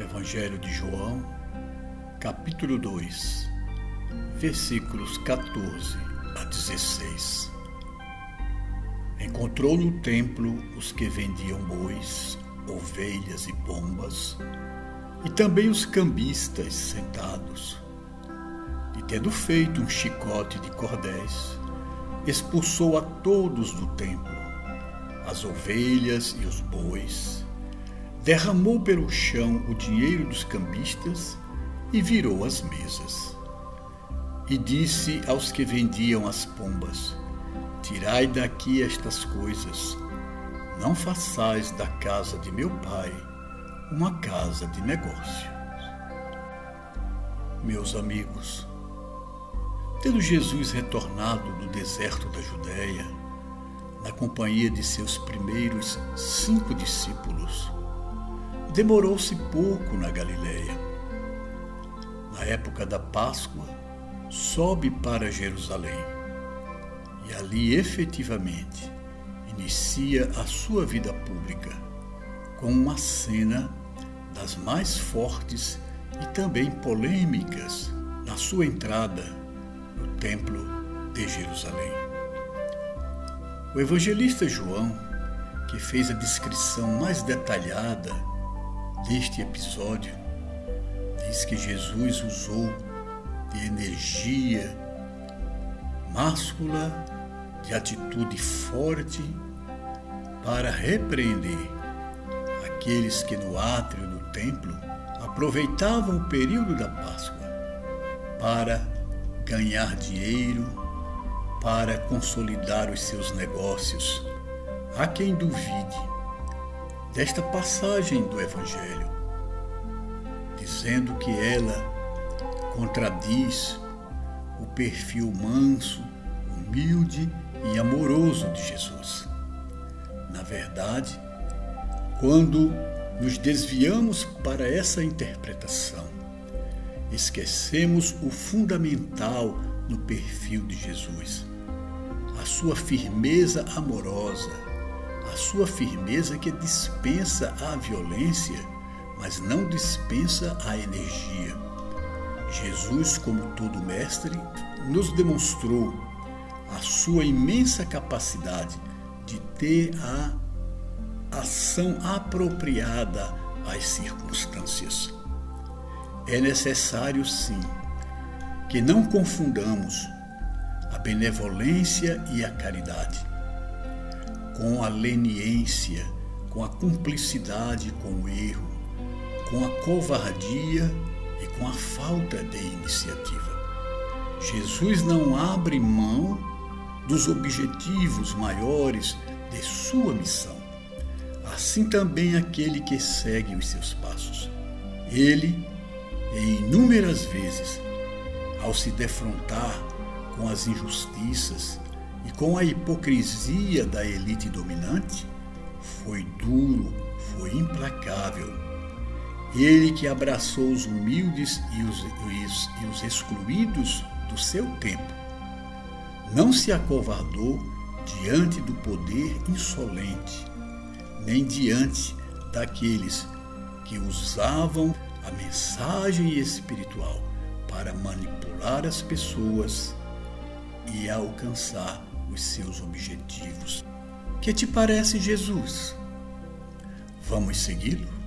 Evangelho de João, capítulo 2, versículos 14 a 16. Encontrou no templo os que vendiam bois, ovelhas e pombas, e também os cambistas sentados. E tendo feito um chicote de cordéis, expulsou a todos do templo, as ovelhas e os bois, derramou pelo chão o dinheiro dos cambistas e virou as mesas. E disse aos que vendiam as pombas: Tirai daqui estas coisas, não façais da casa de meu pai uma casa de negócio. Meus amigos, tendo Jesus retornado do deserto da Judéia, na companhia de seus primeiros cinco discípulos, demorou-se pouco na Galiléia. Na época da Páscoa, sobe para Jerusalém e ali efetivamente inicia a sua vida pública com uma cena das mais fortes e também polêmicas na sua entrada no Templo de Jerusalém. O evangelista João, que fez a descrição mais detalhada deste episódio, diz que Jesus usou de energia máscula, de atitude forte, para repreender aqueles que no átrio do templo aproveitavam o período da Páscoa para ganhar dinheiro, para consolidar os seus negócios. Há quem duvide desta passagem do Evangelho, dizendo que ela contradiz o perfil manso, humilde e amoroso de Jesus. Na verdade, quando nos desviamos para essa interpretação, esquecemos o fundamental no perfil de Jesus, a sua firmeza amorosa, a sua firmeza que dispensa a violência, mas não dispensa a energia. Jesus, como todo mestre, nos demonstrou a sua imensa capacidade de ter a ação apropriada às circunstâncias. É necessário, sim, que não confundamos a benevolência e a caridade com a leniência, com a cumplicidade com o erro, com a covardia e com a falta de iniciativa. Jesus não abre mão dos objetivos maiores de sua missão. Assim também aquele que segue os seus passos. Ele, em inúmeras vezes, ao se defrontar com as injustiças, e com a hipocrisia da elite dominante, foi duro, foi implacável. Ele que abraçou os humildes e os, os, e os excluídos do seu tempo, não se acovardou diante do poder insolente, nem diante daqueles que usavam a mensagem espiritual para manipular as pessoas e alcançar os seus objetivos. Que te parece Jesus? Vamos segui-lo?